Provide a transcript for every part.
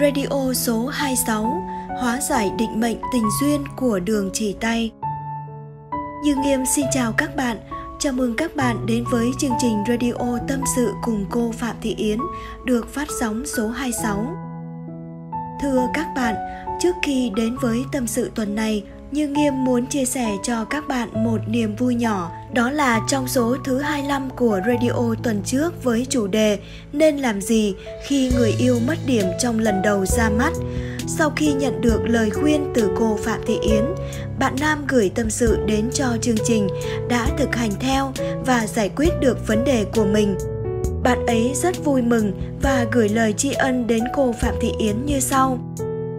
Radio số 26 Hóa giải định mệnh tình duyên của đường chỉ tay Như Nghiêm xin chào các bạn Chào mừng các bạn đến với chương trình radio tâm sự cùng cô Phạm Thị Yến được phát sóng số 26. Thưa các bạn, trước khi đến với tâm sự tuần này, như Nghiêm muốn chia sẻ cho các bạn một niềm vui nhỏ, đó là trong số thứ 25 của radio tuần trước với chủ đề Nên làm gì khi người yêu mất điểm trong lần đầu ra mắt. Sau khi nhận được lời khuyên từ cô Phạm Thị Yến, bạn Nam gửi tâm sự đến cho chương trình đã thực hành theo và giải quyết được vấn đề của mình. Bạn ấy rất vui mừng và gửi lời tri ân đến cô Phạm Thị Yến như sau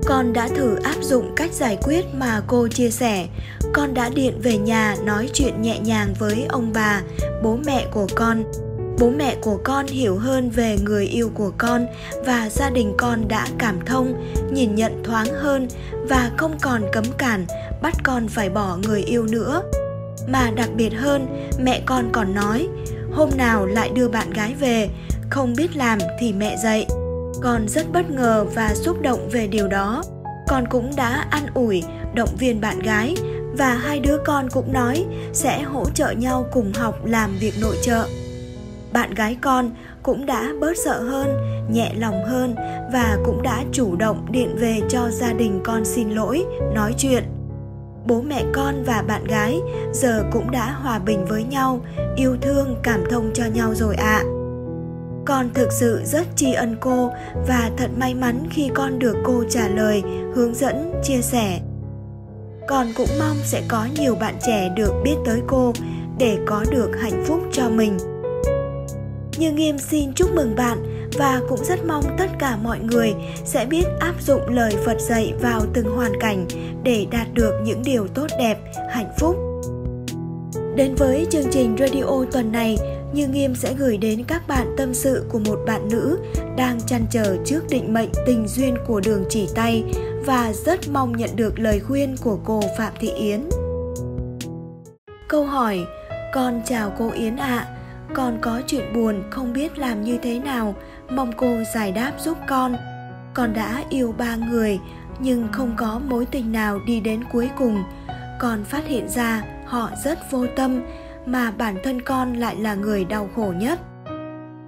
con đã thử áp dụng cách giải quyết mà cô chia sẻ. Con đã điện về nhà nói chuyện nhẹ nhàng với ông bà, bố mẹ của con. Bố mẹ của con hiểu hơn về người yêu của con và gia đình con đã cảm thông, nhìn nhận thoáng hơn và không còn cấm cản bắt con phải bỏ người yêu nữa. Mà đặc biệt hơn, mẹ con còn nói, hôm nào lại đưa bạn gái về, không biết làm thì mẹ dạy con rất bất ngờ và xúc động về điều đó. Con cũng đã an ủi, động viên bạn gái và hai đứa con cũng nói sẽ hỗ trợ nhau cùng học làm việc nội trợ. Bạn gái con cũng đã bớt sợ hơn, nhẹ lòng hơn và cũng đã chủ động điện về cho gia đình con xin lỗi, nói chuyện. Bố mẹ con và bạn gái giờ cũng đã hòa bình với nhau, yêu thương, cảm thông cho nhau rồi ạ. à con thực sự rất tri ân cô và thật may mắn khi con được cô trả lời, hướng dẫn, chia sẻ. Con cũng mong sẽ có nhiều bạn trẻ được biết tới cô để có được hạnh phúc cho mình. Như nghiêm xin chúc mừng bạn và cũng rất mong tất cả mọi người sẽ biết áp dụng lời phật dạy vào từng hoàn cảnh để đạt được những điều tốt đẹp, hạnh phúc. Đến với chương trình radio tuần này như Nghiêm sẽ gửi đến các bạn tâm sự của một bạn nữ đang chăn trở trước định mệnh tình duyên của đường chỉ tay và rất mong nhận được lời khuyên của cô Phạm Thị Yến. Câu hỏi Con chào cô Yến ạ, à. con có chuyện buồn không biết làm như thế nào, mong cô giải đáp giúp con. Con đã yêu ba người nhưng không có mối tình nào đi đến cuối cùng. Con phát hiện ra họ rất vô tâm mà bản thân con lại là người đau khổ nhất.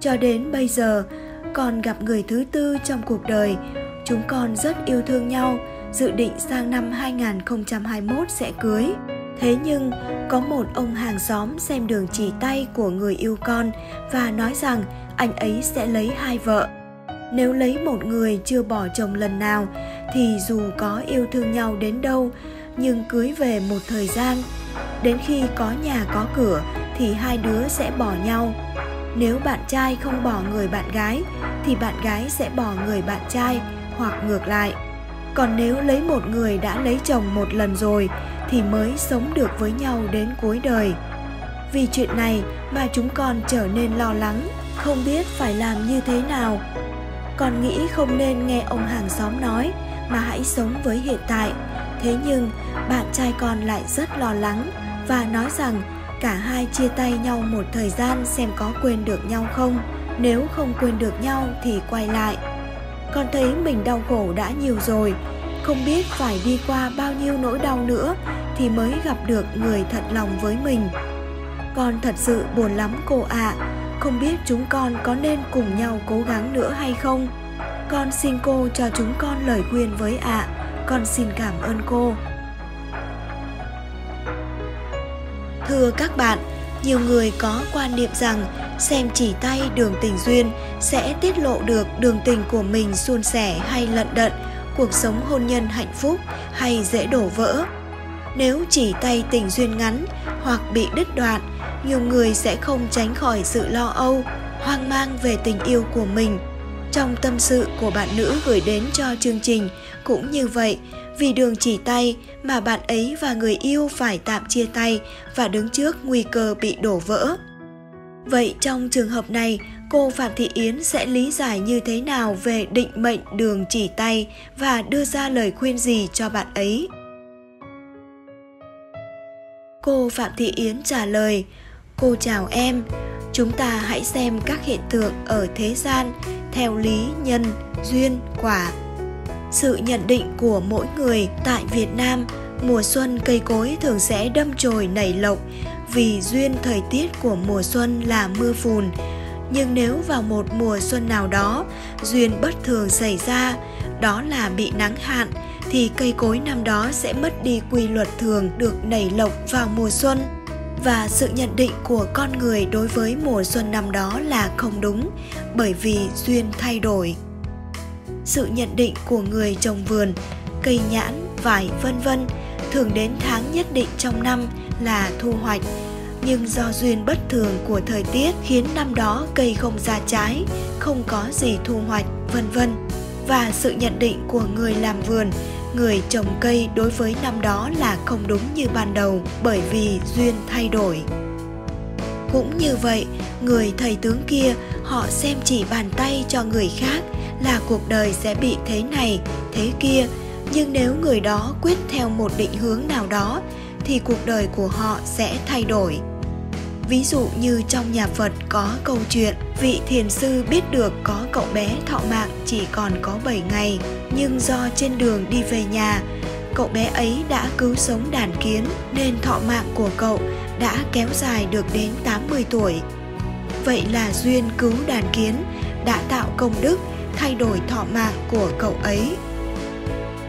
Cho đến bây giờ, con gặp người thứ tư trong cuộc đời. Chúng con rất yêu thương nhau, dự định sang năm 2021 sẽ cưới. Thế nhưng, có một ông hàng xóm xem đường chỉ tay của người yêu con và nói rằng anh ấy sẽ lấy hai vợ. Nếu lấy một người chưa bỏ chồng lần nào, thì dù có yêu thương nhau đến đâu nhưng cưới về một thời gian. Đến khi có nhà có cửa thì hai đứa sẽ bỏ nhau. Nếu bạn trai không bỏ người bạn gái, thì bạn gái sẽ bỏ người bạn trai hoặc ngược lại. Còn nếu lấy một người đã lấy chồng một lần rồi, thì mới sống được với nhau đến cuối đời. Vì chuyện này mà chúng con trở nên lo lắng, không biết phải làm như thế nào. Con nghĩ không nên nghe ông hàng xóm nói mà hãy sống với hiện tại thế nhưng, bạn trai con lại rất lo lắng và nói rằng cả hai chia tay nhau một thời gian xem có quên được nhau không. Nếu không quên được nhau thì quay lại. Con thấy mình đau khổ đã nhiều rồi. Không biết phải đi qua bao nhiêu nỗi đau nữa thì mới gặp được người thật lòng với mình. Con thật sự buồn lắm cô ạ. À. không biết chúng con có nên cùng nhau cố gắng nữa hay không? Con xin cô cho chúng con lời khuyên với ạ. à con xin cảm ơn cô Thưa các bạn, nhiều người có quan niệm rằng xem chỉ tay đường tình duyên sẽ tiết lộ được đường tình của mình suôn sẻ hay lận đận, cuộc sống hôn nhân hạnh phúc hay dễ đổ vỡ. Nếu chỉ tay tình duyên ngắn hoặc bị đứt đoạn, nhiều người sẽ không tránh khỏi sự lo âu, hoang mang về tình yêu của mình. Trong tâm sự của bạn nữ gửi đến cho chương trình cũng như vậy, vì đường chỉ tay mà bạn ấy và người yêu phải tạm chia tay và đứng trước nguy cơ bị đổ vỡ. Vậy trong trường hợp này, cô Phạm Thị Yến sẽ lý giải như thế nào về định mệnh đường chỉ tay và đưa ra lời khuyên gì cho bạn ấy? Cô Phạm Thị Yến trả lời: "Cô chào em, chúng ta hãy xem các hiện tượng ở thế gian theo lý nhân, duyên, quả sự nhận định của mỗi người tại Việt Nam, mùa xuân cây cối thường sẽ đâm chồi nảy lộc vì duyên thời tiết của mùa xuân là mưa phùn. Nhưng nếu vào một mùa xuân nào đó, duyên bất thường xảy ra, đó là bị nắng hạn, thì cây cối năm đó sẽ mất đi quy luật thường được nảy lộc vào mùa xuân và sự nhận định của con người đối với mùa xuân năm đó là không đúng, bởi vì duyên thay đổi. Sự nhận định của người trồng vườn, cây nhãn, vải, vân vân, thường đến tháng nhất định trong năm là thu hoạch. Nhưng do duyên bất thường của thời tiết khiến năm đó cây không ra trái, không có gì thu hoạch, vân vân. Và sự nhận định của người làm vườn người trồng cây đối với năm đó là không đúng như ban đầu bởi vì duyên thay đổi. Cũng như vậy, người thầy tướng kia, họ xem chỉ bàn tay cho người khác là cuộc đời sẽ bị thế này, thế kia. Nhưng nếu người đó quyết theo một định hướng nào đó, thì cuộc đời của họ sẽ thay đổi ví dụ như trong nhà phật có câu chuyện vị thiền sư biết được có cậu bé thọ mạng chỉ còn có 7 ngày nhưng do trên đường đi về nhà cậu bé ấy đã cứu sống đàn kiến nên thọ mạng của cậu đã kéo dài được đến 80 tuổi. Vậy là duyên cứu đàn kiến đã tạo công đức thay đổi thọ mạng của cậu ấy.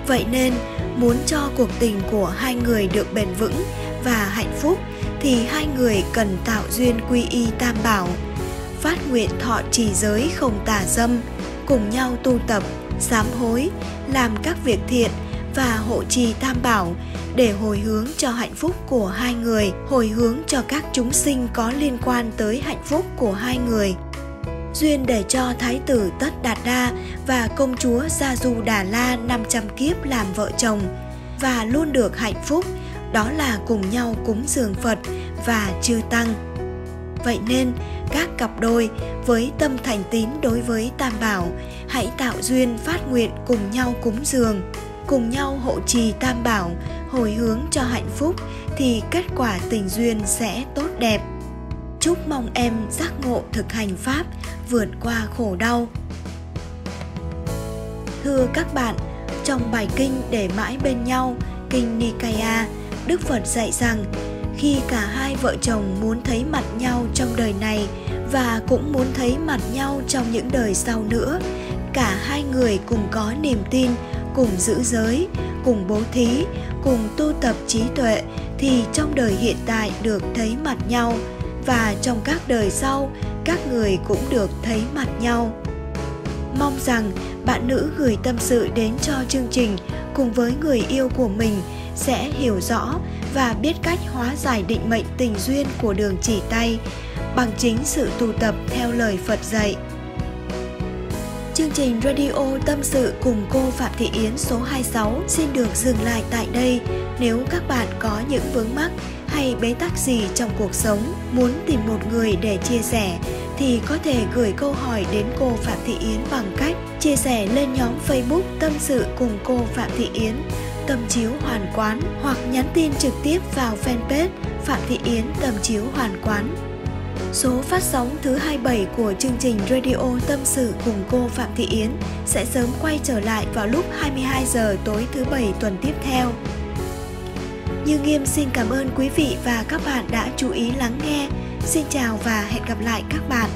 Vậy nên, muốn cho cuộc tình của hai người được bền vững và hạnh phúc thì hai người cần tạo duyên quy y tam bảo, phát nguyện thọ trì giới không tà dâm, cùng nhau tu tập, sám hối, làm các việc thiện và hộ trì tam bảo để hồi hướng cho hạnh phúc của hai người, hồi hướng cho các chúng sinh có liên quan tới hạnh phúc của hai người. Duyên để cho Thái tử Tất Đạt Đa và công chúa Gia Du Đà La 500 kiếp làm vợ chồng và luôn được hạnh phúc, đó là cùng nhau cúng dường Phật và chư Tăng. Vậy nên, các cặp đôi với tâm thành tín đối với Tam Bảo, hãy tạo duyên phát nguyện cùng nhau cúng dường, cùng nhau hộ trì Tam Bảo, hồi hướng cho hạnh phúc thì kết quả tình duyên sẽ tốt đẹp. Chúc mong em giác ngộ thực hành pháp, vượt qua khổ đau. Thưa các bạn, trong bài kinh để mãi bên nhau, kinh Nikaya, Đức Phật dạy rằng, khi cả hai vợ chồng muốn thấy mặt nhau trong đời này và cũng muốn thấy mặt nhau trong những đời sau nữa, cả hai người cùng có niềm tin, cùng giữ giới, cùng bố thí, cùng tu tập trí tuệ thì trong đời hiện tại được thấy mặt nhau và trong các đời sau, các người cũng được thấy mặt nhau mong rằng bạn nữ gửi tâm sự đến cho chương trình cùng với người yêu của mình sẽ hiểu rõ và biết cách hóa giải định mệnh tình duyên của đường chỉ tay bằng chính sự tu tập theo lời Phật dạy. Chương trình Radio Tâm sự cùng cô Phạm Thị Yến số 26 xin được dừng lại tại đây. Nếu các bạn có những vướng mắc hay bế tắc gì trong cuộc sống, muốn tìm một người để chia sẻ thì có thể gửi câu hỏi đến cô Phạm Thị Yến bằng cách chia sẻ lên nhóm Facebook Tâm sự cùng cô Phạm Thị Yến Tâm chiếu hoàn quán hoặc nhắn tin trực tiếp vào fanpage Phạm Thị Yến Tâm chiếu hoàn quán. Số phát sóng thứ 27 của chương trình Radio Tâm sự cùng cô Phạm Thị Yến sẽ sớm quay trở lại vào lúc 22 giờ tối thứ bảy tuần tiếp theo. Như Nghiêm xin cảm ơn quý vị và các bạn đã chú ý lắng nghe. Xin chào và hẹn gặp lại các bạn.